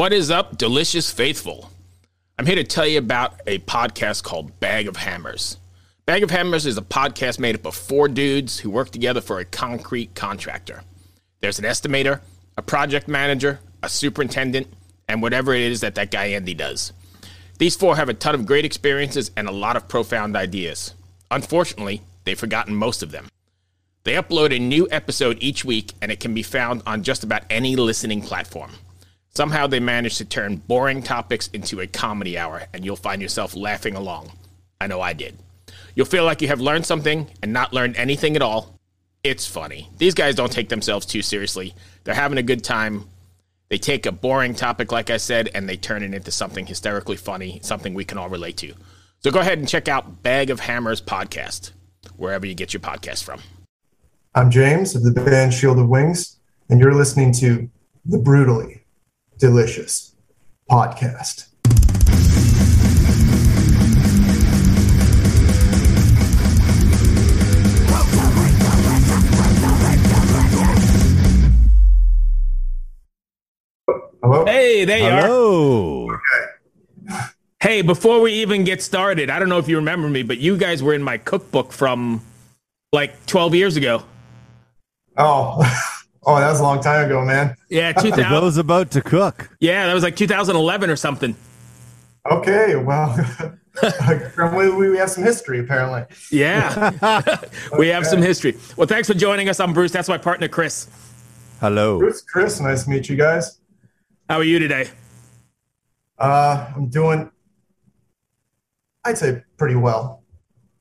What is up, delicious faithful? I'm here to tell you about a podcast called Bag of Hammers. Bag of Hammers is a podcast made up of four dudes who work together for a concrete contractor. There's an estimator, a project manager, a superintendent, and whatever it is that that guy Andy does. These four have a ton of great experiences and a lot of profound ideas. Unfortunately, they've forgotten most of them. They upload a new episode each week, and it can be found on just about any listening platform. Somehow they manage to turn boring topics into a comedy hour, and you'll find yourself laughing along. I know I did. You'll feel like you have learned something and not learned anything at all. It's funny. These guys don't take themselves too seriously. They're having a good time. They take a boring topic, like I said, and they turn it into something hysterically funny, something we can all relate to. So go ahead and check out Bag of Hammers podcast, wherever you get your podcast from. I'm James of the band Shield of Wings, and you're listening to the Brutally Delicious Podcast. Hello? Hey, there you are. Hello. Hey, before we even get started, I don't know if you remember me, but you guys were in my cookbook from like 12 years ago. Oh, oh, that was a long time ago, man. Yeah, For 2000. those about to cook. yeah, that was like 2011 or something. Okay, well, we, we have some history apparently. Yeah, we have some history. Well, thanks for joining us. I'm Bruce. That's my partner, Chris. Hello. Bruce, Chris, nice to meet you guys. How are you today? Uh, I'm doing, I'd say, pretty well.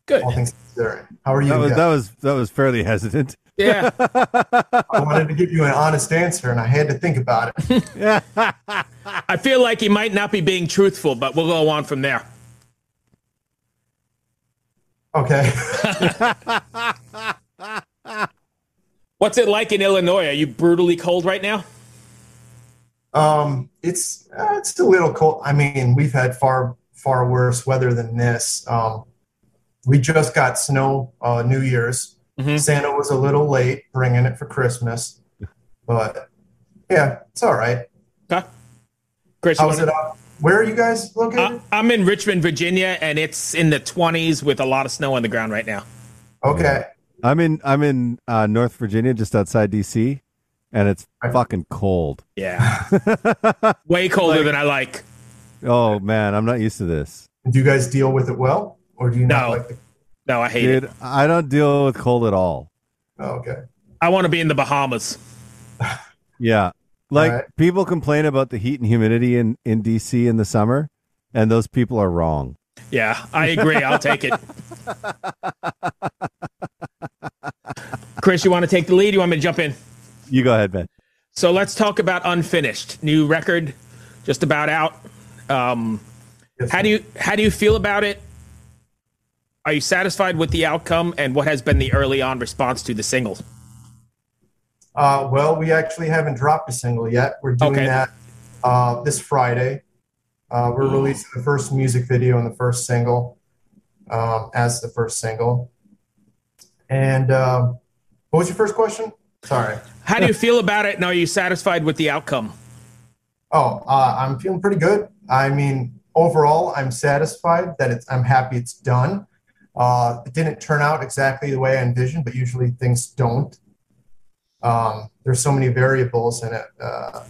Good. All things considering. How are you? That was that was that was fairly hesitant. Yeah. I wanted to give you an honest answer, and I had to think about it. I feel like he might not be being truthful, but we'll go on from there. Okay. What's it like in Illinois? Are you brutally cold right now? Um, it's uh, it's a little cold. I mean, we've had far far worse weather than this. Um, we just got snow uh, New Year's. Mhm. Santa was a little late bringing it for Christmas, but yeah, it's all right. Huh? Chris, How's wanna- it up? Where are you guys located? Uh, I'm in Richmond, Virginia, and it's in the 20s with a lot of snow on the ground right now. okay. I'm in I'm in uh, North Virginia, just outside DC, and it's fucking cold. Yeah. Way colder Like- than I like. Oh man, I'm not used to this, Do you guys deal with it well, or do you not like the? No, I hate it. I don't deal with cold at all. Oh, okay. I want to be in the Bahamas. Yeah, like Alright. people complain about the heat and humidity in in DC in the summer, and those people are wrong. Yeah, I agree. I'll take it. Chris, you want to take the lead? You want me to jump in? You go ahead, Ben. So let's talk about Unfinished. New record, just about out. Um, Yes, how do you how do you feel about it? Are you satisfied with the outcome, and what has been the early on response to the single? Uh, well, we actually haven't dropped a single yet. We're doing Okay. that uh, this Friday. Uh, we're releasing the first music video and the first single um, as the first single. And um, what was your first question? Sorry. How do you feel about it, and are you satisfied with the outcome? Oh, uh, I'm feeling pretty good. I mean, overall, I'm satisfied that it's. I'm happy it's done. Uh, it didn't turn out exactly the way I envisioned, but usually things don't. Um, there's so many variables in it. Uh,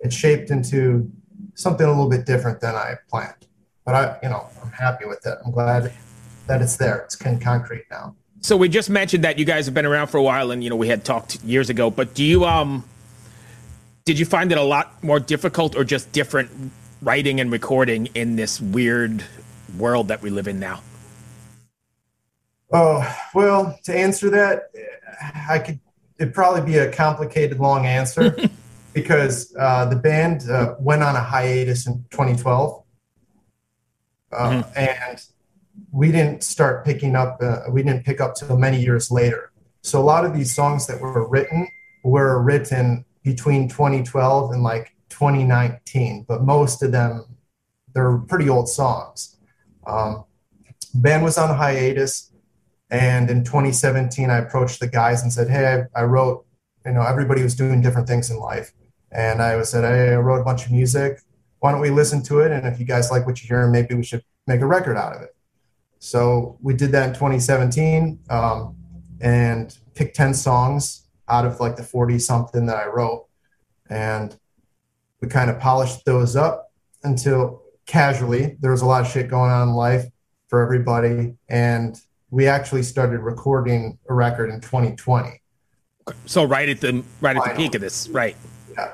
it shaped into something a little bit different than I planned. But I, you know, I'm happy with it. I'm glad that it's there. It's in concrete now. So we just mentioned that you guys have been around for a while, and you know we had talked years ago. But do you um, did you find it a lot more difficult, or just different writing and recording in this weird world that we live in now? Oh, well, to answer that, I could, it'd probably be a complicated, long answer because uh, the band uh, went on a hiatus in 2012. Uh, And we didn't start picking up, uh, we didn't pick up till many years later. So a lot of these songs that were written were written between 2012 and like 2019, but most of them, they're pretty old songs. Um, band was on a hiatus and in 2017, I approached the guys and said, Hey, I, I wrote, you know, everybody was doing different things in life. And I said, Hey, I wrote a bunch of music. why don't we listen to it? And if you guys like what you hear, maybe we should make a record out of it. So we did that in 2017 um, and picked 10 songs out of like the 40 something that I wrote. And we kind of polished those up until casually there was a lot of shit going on in life for everybody. And we actually started recording a record in 2020. So right at the right at the peak of this, right? Yeah,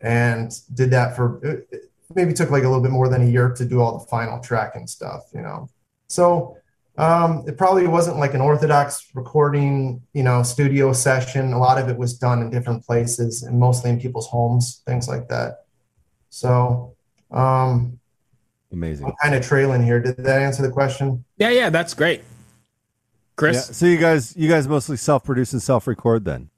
and did that for it maybe took like a little bit more than a year to do all the final tracking stuff, you know. So um, it probably wasn't like an orthodox recording, you know, studio session. A lot of it was done in different places and mostly in people's homes, things like that. So um, amazing. I'm kind of trailing here. Did that answer the question? Yeah, yeah, that's great. Chris? Yeah, so you guys you guys mostly self-produce and self-record then?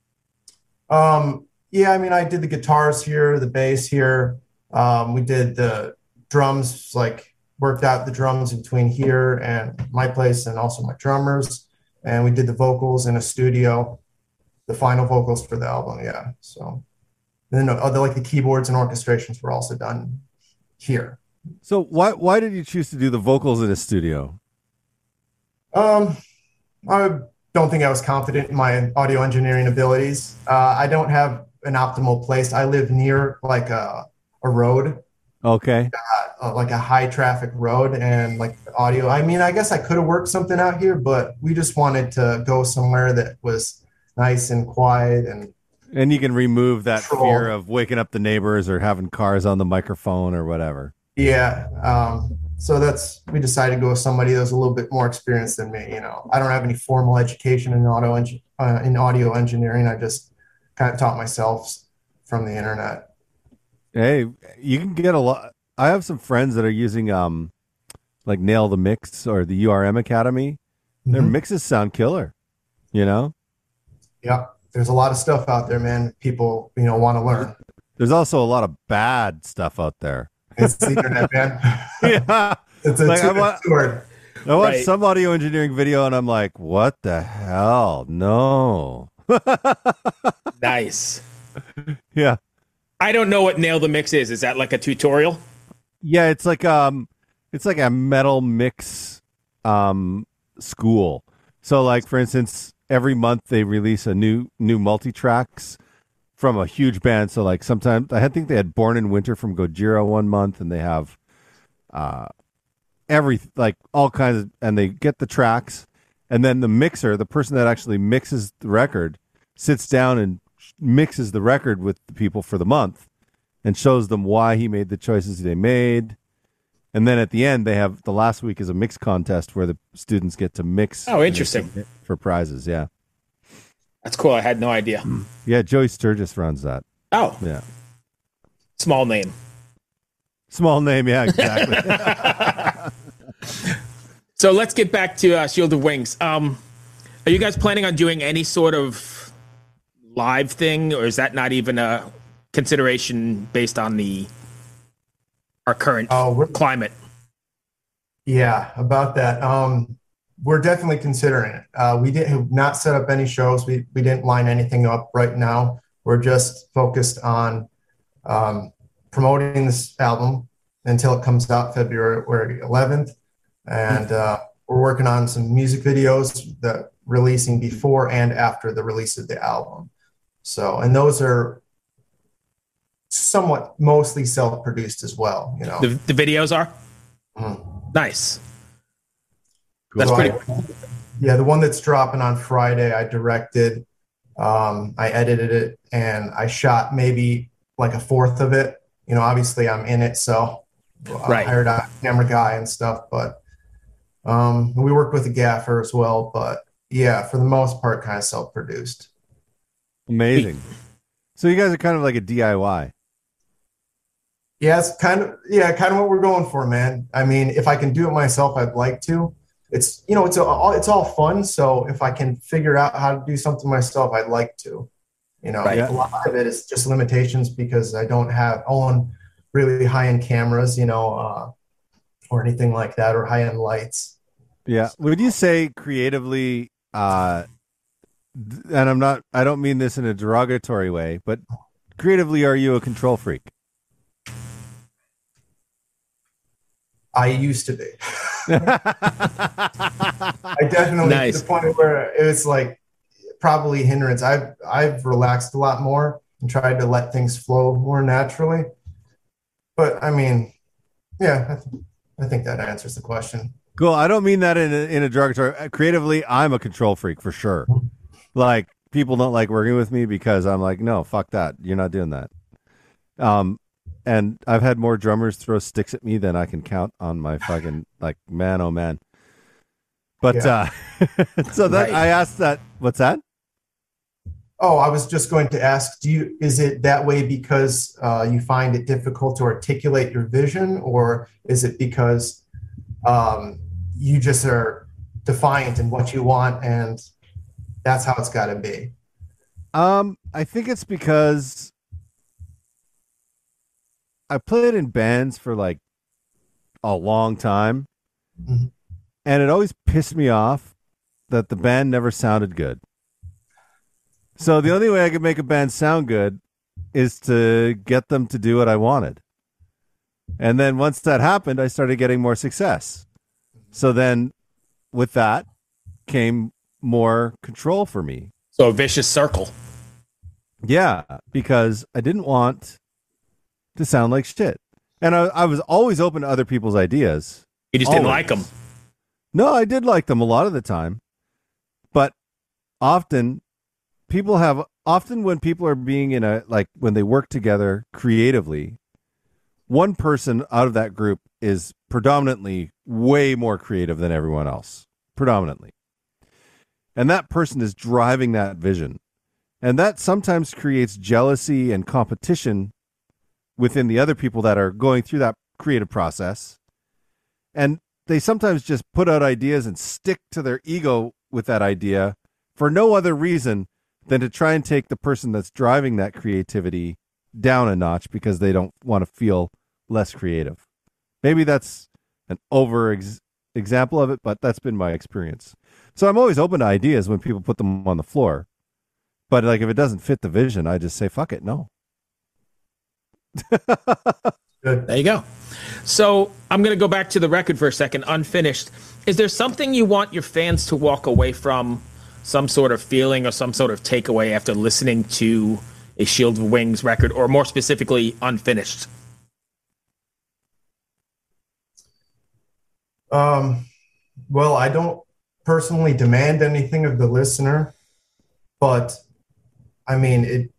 Um, yeah, I mean I did the guitars here, the bass here. Um, we did the drums, like worked out the drums between here and my place and also my drummers. And we did the vocals in a studio, the final vocals for the album. Yeah. So and then other like the keyboards and orchestrations were also done here. So why why did you choose to do the vocals in a studio? Um, I don't think I was confident in my audio engineering abilities. Uh, I don't have an optimal place. I live near like a, a road. Okay. Uh, like a high traffic road and like audio. I mean, I guess I could have worked something out here, but we just wanted to go somewhere that was nice and quiet and. And you can remove that control. fear of waking up the neighbors or having cars on the microphone or whatever. Yeah. Um, so that's we decided to go with somebody that was a little bit more experienced than me. You know, I don't have any formal education in auto uh, in audio engineering. I just kind of taught myself from the internet. Hey, you can get a lot. I have some friends that are using um, like Nail the Mix or the URM Academy. Their mm-hmm. mixes sound killer. You know. Yeah, there's a lot of stuff out there, man. People, you know, want to learn. There's also a lot of bad stuff out there. It's the internet, man. yeah. It's a like, two I, sword. I watched right. some audio engineering video and I'm like, what the hell? No. nice. Yeah. I don't know what nail the mix is. Is that like a tutorial? Yeah, it's like um it's like a metal mix um school. So like for instance, every month they release a new new multi tracks from a huge band. So like sometimes I think they had Born in Winter from Gojira one month, and they have uh every like all kinds of, and they get the tracks, and then the mixer, the person that actually mixes the record, sits down and mixes the record with the people for the month, and shows them why he made the choices they made. And then at the end, they have the last week is a mix contest where the students get to mix. Oh, interesting! For prizes, yeah. That's cool. I had no idea. Yeah, Joey Sturgis runs that. Oh, yeah. Small name. Small name, yeah, exactly. so let's get back to uh, Shield of Wings. Um, are you guys planning on doing any sort of live thing, or is that not even a consideration based on the our current oh, climate? Yeah, about that. Um, we're definitely considering it. Uh, we did have not set up any shows. We we didn't line anything up right now. We're just focused on um, promoting this album until it comes out February 11th, and uh, we're working on some music videos that releasing before and after the release of the album. So, and those are somewhat mostly self-produced as well. You know, the, the videos are mm-hmm. nice. That's so pretty. I, yeah, the one that's dropping on Friday, I directed, um, I edited it, and I shot maybe like a fourth of it. You know, obviously I'm in it, so right. I hired a camera guy and stuff. But um, we worked with a gaffer as well. But yeah, for the most part, kind of self-produced. Amazing. So you guys are kind of like a DIY. Yeah, it's kind of yeah, kind of what we're going for, man. I mean, if I can do it myself, I'd like to it's you know it's all it's all fun. So if I can figure out how to do something myself, I'd like to. You know, right. a lot of it is just limitations because I don't have own really high end cameras, you know, uh, or anything like that, or high end lights. Yeah. Would you say creatively? Uh, and I'm not. I don't mean this in a derogatory way, but creatively, are you a control freak? I used to be. I definitely Nice. to the point where it was like probably hindrance. I've I've relaxed a lot more and tried to let things flow more naturally. But I mean, yeah, I, th- I think that answers the question. Cool. I don't mean that in a, in a derogatory. uh, Creatively, I'm a control freak for sure. Like people don't like working with me because I'm like, no, fuck that. You're not doing that. Um, and I've had more drummers throw sticks at me than I can count on my fucking like man, oh man. But uh, so that Right. I asked that. What's that? Oh, I was just going to ask, do you is it that way because uh, you find it difficult to articulate your vision, or is it because um, you just are defiant in what you want and that's how it's got to be? Um, I think it's because I played in bands for like a long time, Mhm. and it always pissed me off that the band never sounded good. So the only way I could make a band sound good is to get them to do what I wanted. And then once that happened, I started getting more success. So then with that came more control for me. So a vicious circle. Yeah, because I didn't want to sound like shit. And I, I was always open to other people's ideas. You just didn't like them. No, I did like them a lot of the time. But often people have often when people are being in a like when they work together creatively, one person out of that group is predominantly way more creative than everyone else. Predominantly. And that person is driving that vision. And that sometimes creates jealousy and competition within the other people that are going through that creative process. And they sometimes just put out ideas and stick to their ego with that idea for no other reason than to try and take the person that's driving that creativity down a notch because they don't want to feel less creative. Maybe that's an over ex- example of it, but that's been my experience. So I'm always open to ideas when people put them on the floor. But like if it doesn't fit the vision, I just say fuck it, no. There you go. So I'm going to go back to the record for a second, unfinished. Is there something you want your fans to walk away from, some sort of feeling or some sort of takeaway after listening to a Shield of Wings record, or more specifically, unfinished? Um, well, I don't personally demand anything of the listener, but I mean, it.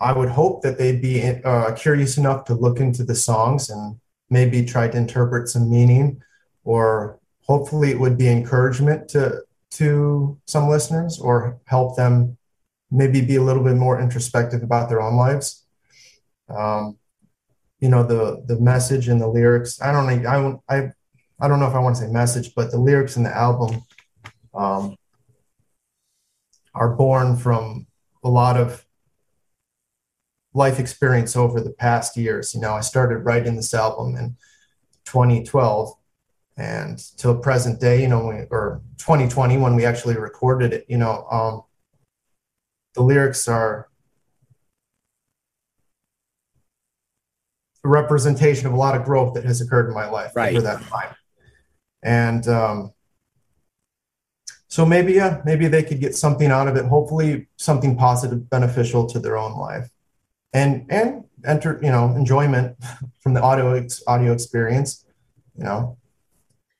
I would hope that they'd be uh, curious enough to look into the songs and maybe try to interpret some meaning, or hopefully it would be encouragement to to some listeners, or help them maybe be a little bit more introspective about their own lives. Um, you know, the the message and the lyrics. I don't know. I I I don't know if I want to say message, but the lyrics in the album um, are born from a lot of life experience over the past years. You know, I started writing this album in 2012 and till present day, you know, we, or 2020 when we actually recorded it, you know, um, the lyrics are a representation of a lot of growth that has occurred in my life Right. over that time. And um, so maybe, yeah, maybe they could get something out of it. Hopefully, something positive, beneficial to their own life, and and enter, you know, enjoyment from the audio ex- audio experience. You know,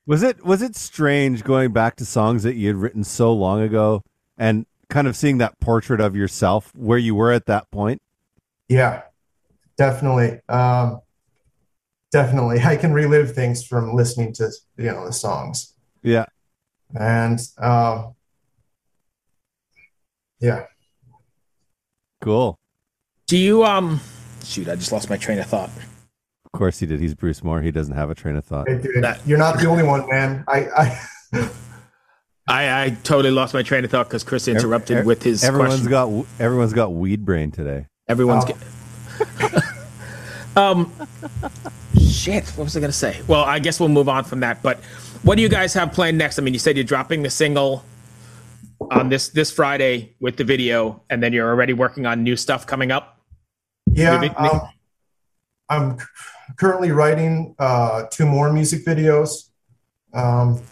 Was it was it strange going back to songs that you had written so long ago and kind of seeing that portrait of yourself where you were at that point? yeah, definitely, um, definitely. I can relive things from listening to you know the songs, Yeah. and um, yeah. Cool. Do you um? Shoot, I just lost my train of thought. Of course he did. He's Bruce Moore. He doesn't have a train of thought. Dude, you're not the only one, man. I, I I, I totally lost my train of thought because Chris interrupted Ev- with his Everyone's question. got everyone's got weed brain today. Everyone's. Oh. Get- um, shit. What was I gonna say? Well, I guess we'll move on from that. But what do you guys have planned next? I mean, you said you're dropping the single on this this Friday with the video, and then you're already working on new stuff coming up. Yeah, Maybe- um, I'm currently writing uh, two more music videos, um,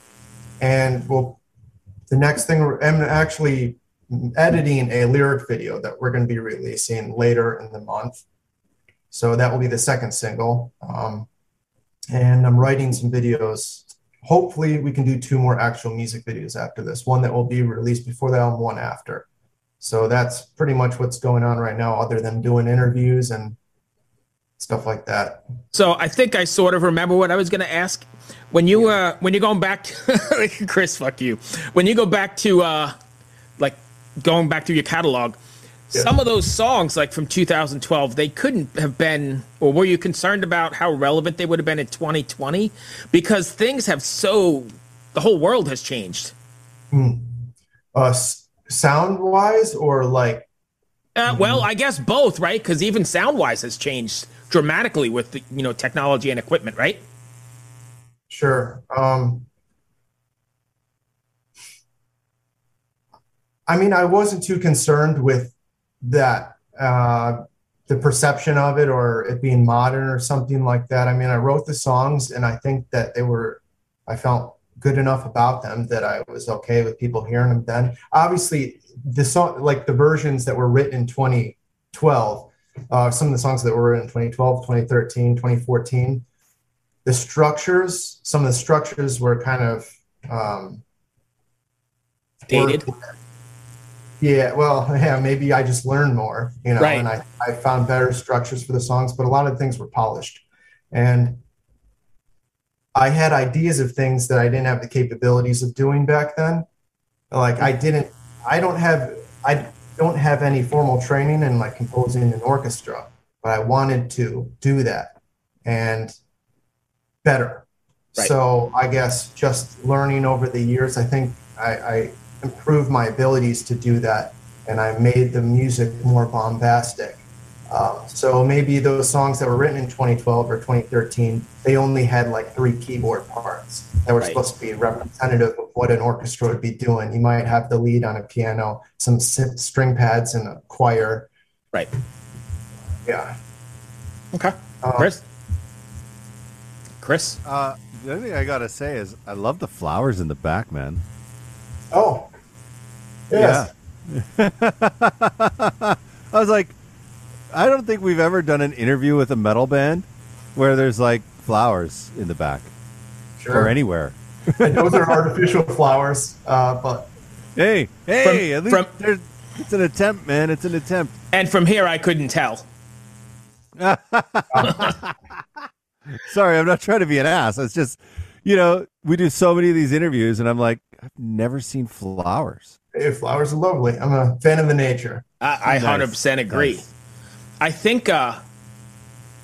and well, the next thing I'm actually editing a lyric video that we're going to be releasing later in the month. So that will be the second single. Um, and I'm writing some videos. Hopefully, we can do two more actual music videos after this. One that will be released before the album, one after. So that's pretty much what's going on right now, other than doing interviews and stuff like that. So I think I sort of remember what I was going to ask. When you uh when you're going back to Chris, fuck you. When you go back to uh like going back through your catalog, yeah. some of those songs like from 2012, they couldn't have been or were you concerned about how relevant they would have been in 2020 because things have so the whole world has changed. Hmm. Uh sound wise or like uh, well, I guess both, right? Because even sound wise has changed dramatically with the, you know technology and equipment, right? Sure. Um, I mean, I wasn't too concerned with that, uh, the perception of it or it being modern or something like that. I mean, I wrote the songs and I think that they were, I felt good enough about them that I was okay with people hearing them then. Obviously, the song, like the versions that were written in 2012, uh, some of the songs that were written in 2012, 2013, 2014, the structures, some of the structures were kind of um, dated. Were, yeah, well, yeah, maybe I just learned more, you know, right. and I, I found better structures for the songs, but a lot of things were polished. And I had ideas of things that I didn't have the capabilities of doing back then. Like I didn't, I don't have, I don't have any formal training in like composing an orchestra, but I wanted to do that and better. Right. So I guess just learning over the years, I think I, I improved my abilities to do that, and I made the music more bombastic. Um, so maybe those songs that were written in 2012 or 2013, they only had like three keyboard parts that were right. supposed to be representative of what an orchestra would be doing. You might have the lead on a piano, some string pads, and a choir. Right. Yeah. Okay. Um, Chris. Chris. Uh, the other thing I gotta say is I love the flowers in the back, man. Oh. Yes. Yeah. I was like, I don't think we've ever done an interview with a metal band where there's like flowers in the back sure. or anywhere. those are artificial flowers, uh, but hey, hey, from, at least from, there's, it's an attempt, man. It's an attempt. And from here, I couldn't tell. Sorry, I'm not trying to be an ass. It's just, you know, we do so many of these interviews, and I'm like, I've never seen flowers. Hey, flowers are lovely. I'm a fan of the nature. I, I nice. 100% agree. Nice. I think uh,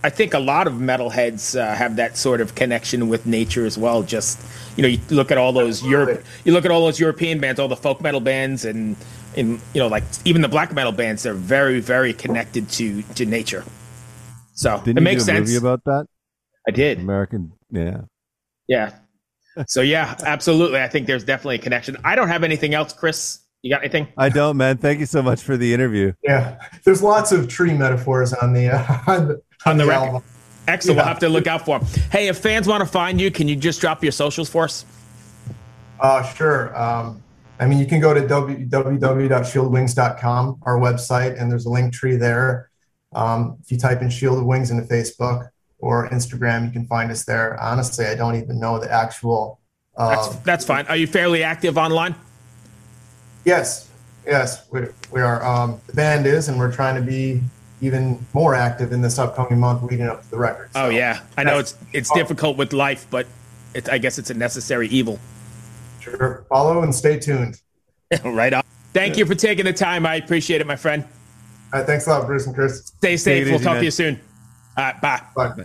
I think a lot of metalheads uh, have that sort of connection with nature as well. Just you know, you look at all those Europe, you look at all those European bands, all the folk metal bands, and and you know, like even the black metal bands, they're very very connected to to nature. So Didn't it makes sense. Movie about that, I did. American, yeah, yeah. So yeah, absolutely. I think there's definitely a connection. I don't have anything else, Chris. You got anything? I don't, man. Thank you so much for the interview. Yeah, there's lots of tree metaphors on the uh, on the, on the, the record. Album. Excellent. Yeah. We'll have to look out for them. Hey, if fans want to find you, can you just drop your socials for us? Uh, sure. Um, I mean, you can go to www.shieldwings.com, our website, and there's a link tree there. Um, if you type in Shield of Wings into Facebook or Instagram, you can find us there. Honestly, I don't even know the actual. Uh, that's, that's fine. Are you fairly active online? Yes, yes, we, we are. Um, the band is, and we're trying to be even more active in this upcoming month leading up to the record. So oh yeah, I know it's it's difficult with life, but it, I guess it's a necessary evil. Sure, follow and stay tuned. right on. Thank yeah. you for taking the time. I appreciate it, my friend. All right, thanks a lot, Bruce and Chris. Stay safe. We'll talk man. to you soon. All right, bye. Bye.